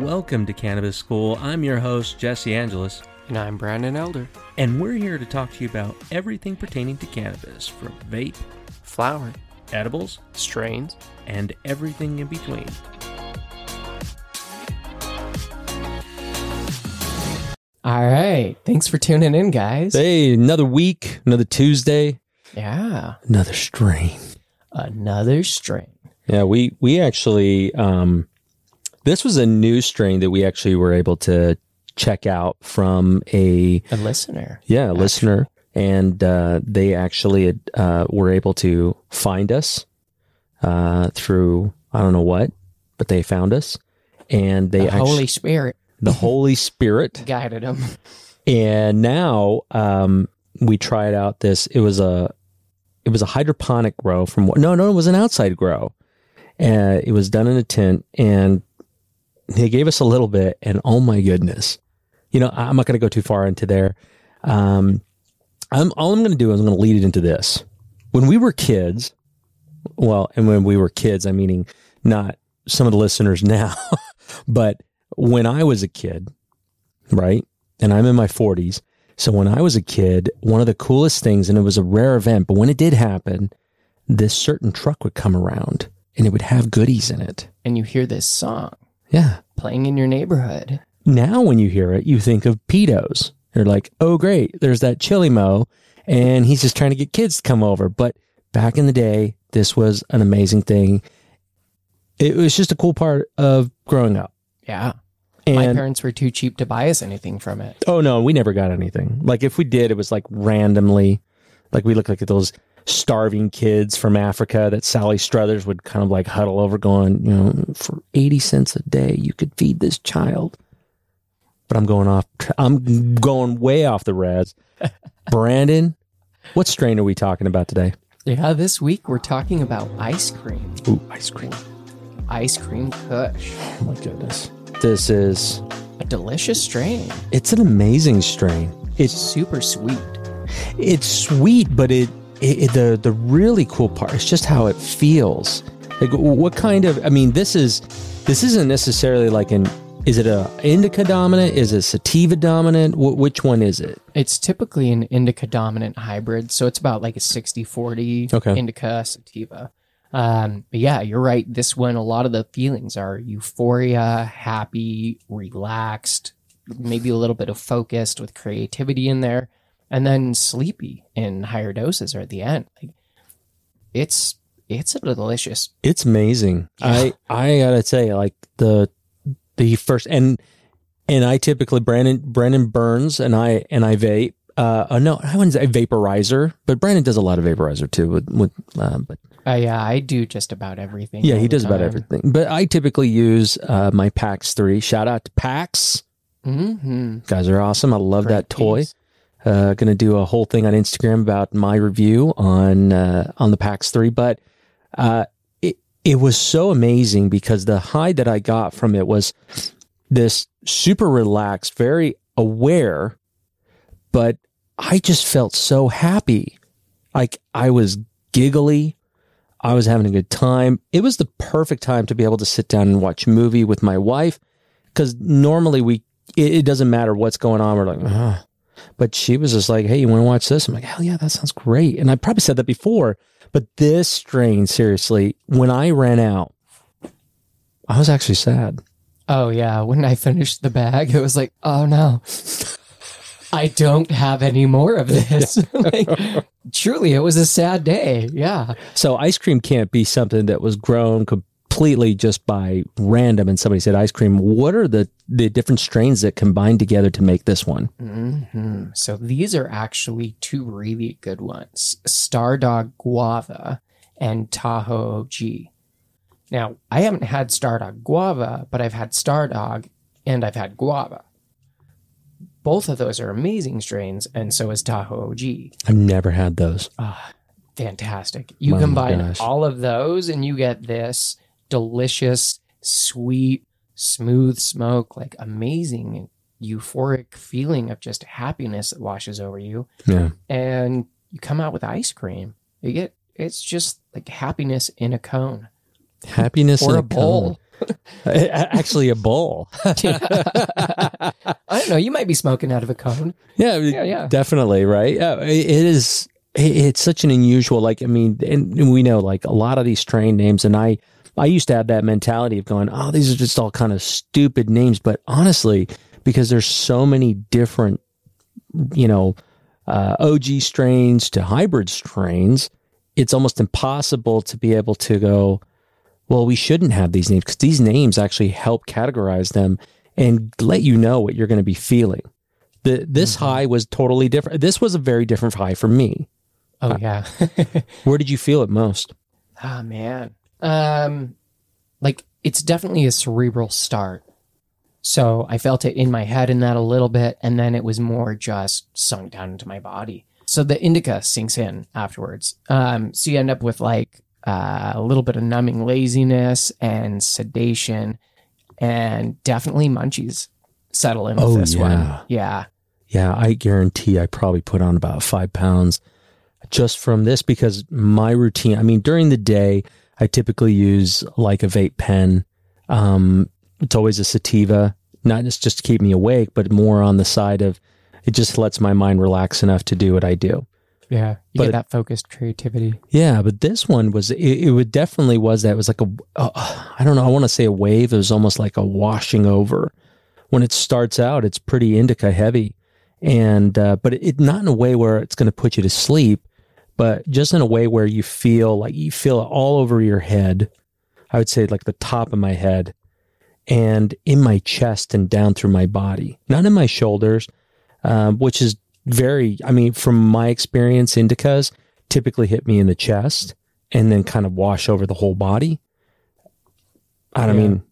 Welcome to Cannabis School. I'm your host, Jesse Angelus, And I'm Brandon Elder. and we're here to talk to you about everything pertaining to cannabis from vape, Flower, edibles, strains. and everything in between. All right. Thanks for tuning in, guys. Hey, another week, another Tuesday, Yeah. another strain. Another strain. Yeah, we we actually um this was a new strain that we actually were able to check out from a A listener. yeah, a listener. and uh they actually uh were able to find us uh through I don't know what, but they found us. And they The actually Holy Spirit. The Holy Spirit guided them. and now um we tried out this it was a it was a hydroponic grow from what no no it was an outside grow. Uh, it was done in a tent and they gave us a little bit and oh my goodness. You know i'm not going to go too far into there. Um i'm all i'm going to do is i'm going to lead it into this. When we were kids well and when we were kids i'm meaning not some of the listeners now but when i was a kid right and i'm in my 40s so when i was a kid one of the coolest things and it was a rare event but when it did happen this certain truck would come around and it would have goodies in it. And you hear this song yeah playing in your neighborhood. now when you hear it, you think of pedos. You're like, oh great, there's that chili mo, and he's just trying to get kids to come over. But back in the day, this was an amazing thing. It was just a cool part of growing up. Yeah. My parents were too cheap to buy us anything from it. oh no, we never got anything. Like if we did, it was like randomly. Like we looked like at those starving kids from Africa that Sally Struthers would kind of like huddle over, going, you know, for eighty cents a day, you could feed this child. But I'm going off. I'm going way off the res. Brandon, what strain are we talking about today? Yeah. This week we're talking about ice cream. Ooh, ice cream. Ice cream kush. Oh my goodness. This is. A delicious strain. It's an amazing strain. It's Super sweet. it's sweet, but it, it, the the really cool part is just how it feels. Like what kind of? I mean, this is this isn't necessarily like an. Is it a indica dominant? Is it sativa dominant? Wh- which one is it? It's typically an indica dominant hybrid, so it's about like a 60 40 Okay. indica sativa. Um, but yeah, you're right. This one, a lot of the feelings are euphoria, happy, relaxed, maybe a little bit of focused with creativity in there, and then sleepy in higher doses or at the end. Like, it's it's a delicious. It's amazing. I I gotta say, like the the first and and I typically Brandon Brandon burns and I and I vape. Uh, uh no, I wouldn't say vaporizer, but Brandon does a lot of vaporizer too. With with, uh, but Uh, yeah, I do just about everything. Yeah, he does about everything. But I typically use uh, my PAX 3. Shout out to PAX. Mm-hmm. Guys are awesome. I love Great that toy. piece. Uh, going to do a whole thing on Instagram about my review on uh, on the PAX 3. But uh, it, it was so amazing because the high that I got from it was this super relaxed, very aware, but I just felt so happy. Like I was giggly. I was having a good time. It was the perfect time to be able to sit down and watch a movie with my wife because normally we, it, it doesn't matter what's going on. We're like. But she was just like, hey, you want to watch this? I'm like, hell yeah, that sounds great. And I probably said that before, but this strain, seriously, when I ran out, I was actually sad. Oh yeah, when I finished the bag, it was like, oh no, I don't have any more of this. like, truly, it was a sad day. Yeah, So ice cream can't be something that was grown completely just by random and somebody said ice cream. What are the, the different strains that combine together to make this one? hmm So these are actually two really good ones: Stardog Guava and Tahoe OG. Now, I haven't had Stardog Guava, but I've had Stardog and I've had Guava. Both of those are amazing strains, and so is Tahoe OG. I've never had those. Ah, fantastic. You Oh combine all of those and you get this delicious, sweet, smooth smoke, like amazing, euphoric feeling of just happiness that washes over you. Yeah. And you come out with ice cream. You get it's just like happiness in a cone. Happiness or in a bowl. cone. Actually, a bowl. I don't know. You might be smoking out of a cone. yeah, Yeah, yeah. definitely. Right. Yeah, it it is. It's such an unusual. Like, I mean, and we know like a lot of these strain names, and I, I used to have that mentality of going, oh, these are just all kind of stupid names. But honestly, because there's so many different, you know, uh, OG strains to hybrid strains, it's almost impossible to be able to go, well, we shouldn't have these names because these names actually help categorize them and let you know what you're going to be feeling. The, this high was totally different. This was a very different high for me. Oh yeah. Where did you feel it most? Ah man. Um like it's definitely a cerebral start. So I felt it in my head in that a little bit and then it was more just sunk down into my body. So the indica sinks in afterwards. Um so you end up with like uh, a little bit of numbing laziness and sedation and definitely munchies settle in with Oh, this yeah. one. Yeah. Yeah, I guarantee I probably put on about five pounds just from this because my routine, I mean, during the day, I typically use like a vape pen. Um, it's always a sativa, not just, just to keep me awake, but more on the side of it just lets my mind relax enough to do what I do. Yeah. You But- get that focused creativity. Yeah, but this one was it, it would definitely was that it was like a uh, I don't know I want to say a wave it was almost like a washing over when it starts out it's pretty indica heavy and uh, but it not in a way where it's going to put you to sleep but just in a way where you feel like you feel it all over your head I would say like the top of my head and in my chest and down through my body not in my shoulders um, which is very I mean from my experience indicas typically hit me in the chest and then kind of wash over the whole body. I don't Yeah. mean,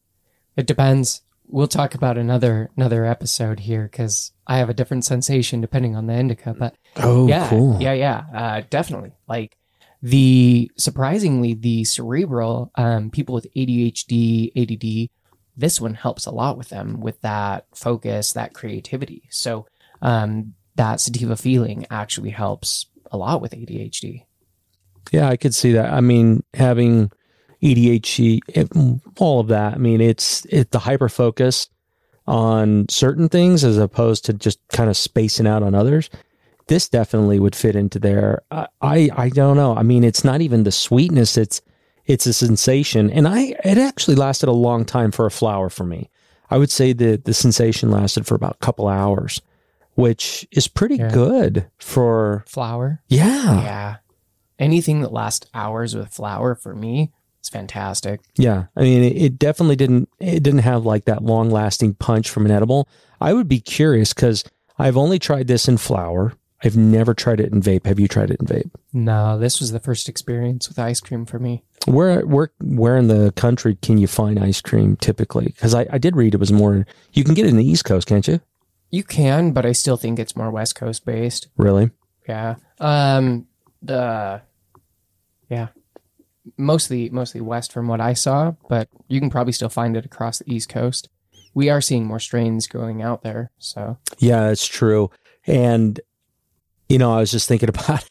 It depends. We'll talk about another another episode here because I have a different sensation depending on the indica. But oh, yeah, cool. yeah, yeah, uh, definitely. Like the surprisingly, the cerebral um, people with ADHD, ADD, this one helps a lot with them with that focus, that creativity. So um, that sativa feeling actually helps a lot with ADHD. Yeah, I could see that. I mean, having EDHD, it, all of that. I mean, it's it the hyper focus on certain things as opposed to just kind of spacing out on others. This definitely would fit into there. I, I I don't know. I mean, it's not even the sweetness. It's it's a sensation, and I it actually lasted a long time for a flower for me. I would say that the sensation lasted for about a couple hours, which is pretty Yeah. good for Flower, yeah. yeah. Anything that lasts hours with flower for me is fantastic. Yeah, I mean, it, it definitely didn't. It didn't have like that long lasting punch from an edible. I would be curious because I've only tried this in flower. I've never tried it in vape. Have you tried it in vape? No, this was the first experience with ice cream for me. Where where where in the country can you find ice cream typically? Because I, I did read it was more. You can get it in the East Coast, can't you? You can, but I still think it's more West Coast based. Really? Yeah. Um the yeah. Mostly mostly west from what I saw, but you can probably still find it across the East Coast. We are seeing more strains growing out there, so Yeah, it's true. And you know, I was just thinking about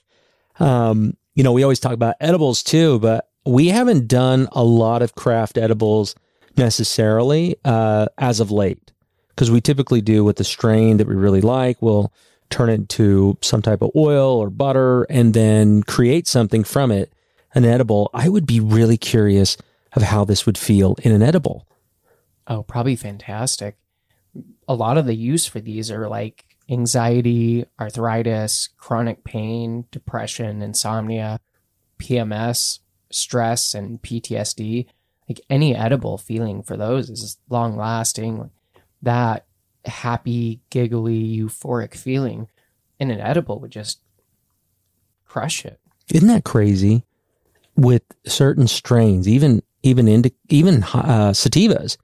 um, you know, we always talk about edibles too, but we haven't done a lot of craft edibles necessarily uh as of late. Because we typically do with the strain that we really like, we'll turn it into some type of oil or butter and then create something from it, an edible. I would be really curious of how this would feel in an edible. oh, probably fantastic. A lot of the use for these are like anxiety, arthritis, chronic pain, depression, insomnia, PMS, stress, and PTSD. Like any edible feeling for those is long lasting. That happy, giggly, euphoric feeling in an edible would just crush it. Isn't that crazy? With certain strains, even even indi- even uh, sativas,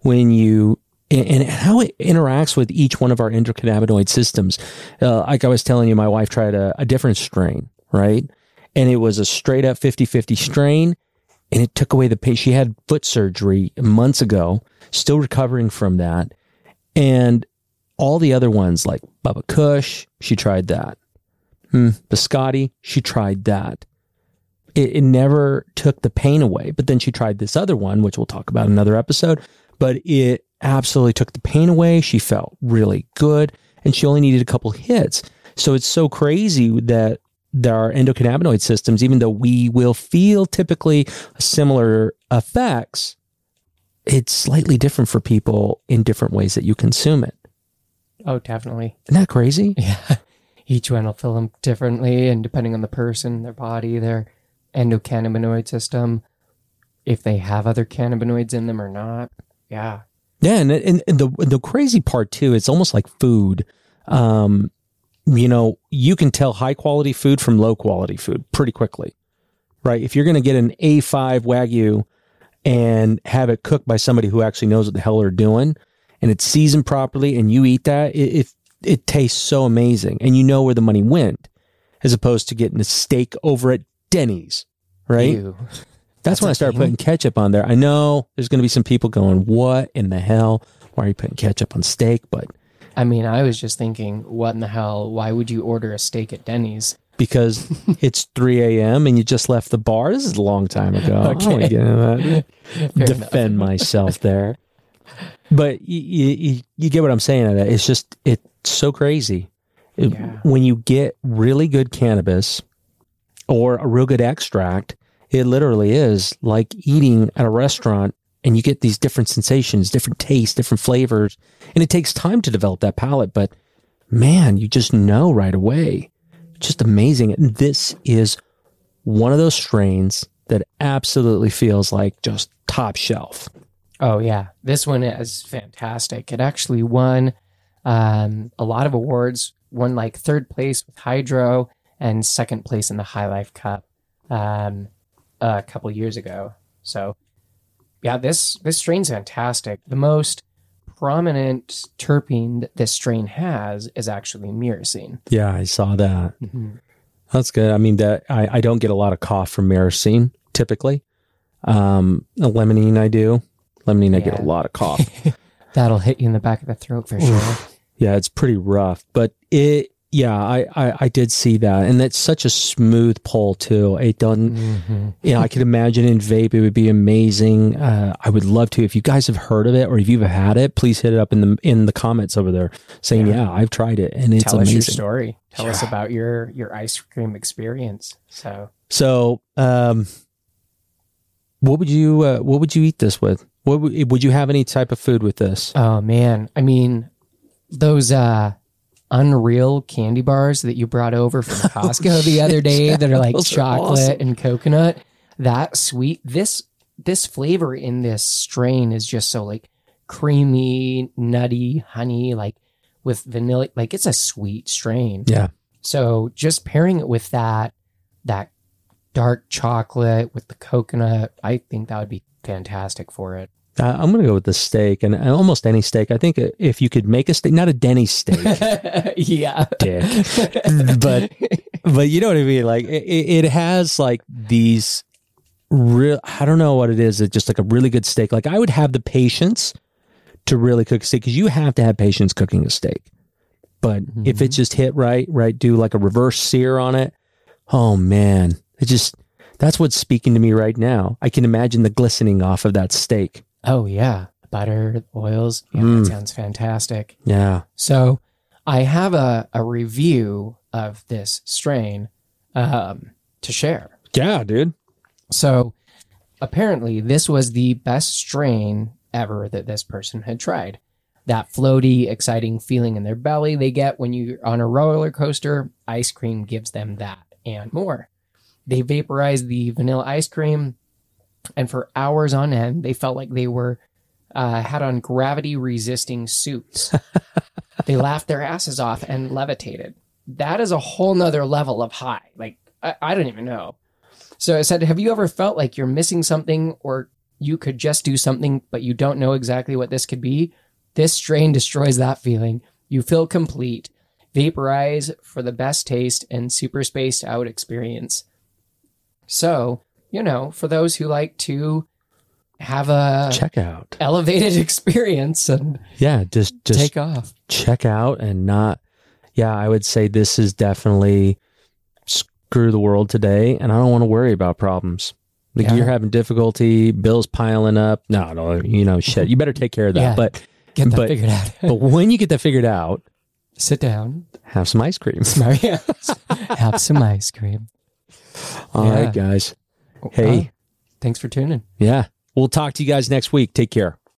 when you and, how it interacts with each one of our endocannabinoid systems. Uh, like I was telling you, my wife tried a, a different strain, right? And it was a straight up 50-50 strain, and it took away the pain. She had foot surgery months ago, still recovering from that, and all the other ones like Bubba Kush, she tried that. Hmm, Biscotti, she tried that. it, it never took the pain away. But then she tried this other one, which we'll talk about in another episode. But it absolutely took the pain away. She felt really good, and she only needed a couple hits. So it's so crazy that there are endocannabinoid systems, even though we will feel typically similar effects, it's slightly different for people in different ways that you consume it. Oh, definitely. Isn't that crazy? Yeah. Each one will feel them differently, and depending on the person, their body, their endocannabinoid system, if they have other cannabinoids in them or not. Yeah. Yeah, and and, and the the crazy part too, it's almost like food. Um, you know, you can tell high quality food from low quality food pretty quickly, right? If you're going to get an A5 Wagyu and have it cooked by somebody who actually knows what the hell they're doing, and it's seasoned properly, and you eat that, it it, it tastes so amazing, and you know where the money went, as opposed to getting a steak over at Denny's, right? Ew. That's, That's when I started putting ketchup on there. I know there's going to be some people going, "What in the hell? Why are you putting ketchup on steak?" But I mean, I was just thinking, what in the hell? Why would you order a steak at Denny's? because it's 3 a.m. and you just left the bar. This is a long time ago. I don't want to get into that. Fair Defend myself there. But you, you, you get what I'm saying. That it's just it's so crazy Yeah. when you get really good cannabis or a real good extract. It literally is like eating at a restaurant, and you get these different sensations, different tastes, different flavors, and it takes time to develop that palate. But man, you just know right away just amazing. And this is one of those strains that absolutely feels like just top shelf. Oh yeah, this one is fantastic. It actually won um, a lot of awards. Won like third place with Hydro and second place in the High Life Cup um, a couple years ago. So yeah, this this strain's fantastic. The most prominent terpene that this strain has is actually myrcene. Yeah, I saw that. That's good. I mean, that I, I don't get a lot of cough from myrcene typically. Um, limonene I do. Limonene I get a lot of cough. That'll hit you in the back of the throat for sure. yeah, it's pretty rough, but it. Yeah, I, I I did see that, and that's such a smooth pull too. It doesn't. Mhm. you know, I could imagine in vape it would be amazing. Uh, I would love to. If you guys have heard of it or if you've had it, please hit it up in the in the comments over there saying, Yeah. "Yeah, I've tried it and it's Tell us your amazing." story. Tell us about your your ice cream experience. So So, um, what would you uh, what would you eat this with? What would, would you have any type of food with this? Oh man, I mean those uh unreal candy bars that you brought over from oh, Costco the other day that are like those are chocolate awesome. and coconut. That sweet this this flavor in this strain is just so like creamy, nutty, honey like with vanilla like it's a sweet strain. Yeah, So just pairing it with that that dark chocolate with the coconut, I think that would be fantastic for it. Uh, I'm gonna go with the steak and almost any steak. I think if you could make a steak, not a Denny's steak, yeah. dick, but but you know what I mean. Like it, it has like these real. I don't know what it is. It's just like a really good steak. Like I would have the patience to really cook a steak because you have to have patience cooking a steak. But if it's just hit right, right, do like a reverse sear on it. Oh man, it just that's what's speaking to me right now. I can imagine the glistening off of that steak. Oh yeah, butter, oils. Yeah, Mm. that sounds fantastic. Yeah. So, I have a, a review of this strain um, to share. Yeah, dude. So, apparently, this was the best strain ever that this person had tried. That floaty, exciting feeling in their belly they get when you're on a roller coaster, ice cream gives them that and more. They vaporize the vanilla ice cream, and for hours on end, they felt like they were uh, had on gravity resisting suits. they laughed their asses off and levitated. That is a whole nother level of high. Like, I, I don't even know. So I said, Have you ever felt like you're missing something or you could just do something, but you don't know exactly what this could be? This strain destroys that feeling. You feel complete. Vaporize for the best taste and super spaced out experience. So, you know, for those who like to have a Check out. elevated experience and Yeah, just just take off. check out and not yeah i would say this is definitely screw the world today, and I don't want to worry about problems. Like Yeah. you're having difficulty, bills piling up. No, no, you know, shit. You better take care of that. Yeah. But Get that But- figured out. but when you get that figured out, Sit down. have some ice cream. Have some ice cream. All right, Yeah. guys. Hey, thanks for tuning. yeah. We'll talk to you guys next week. Take care.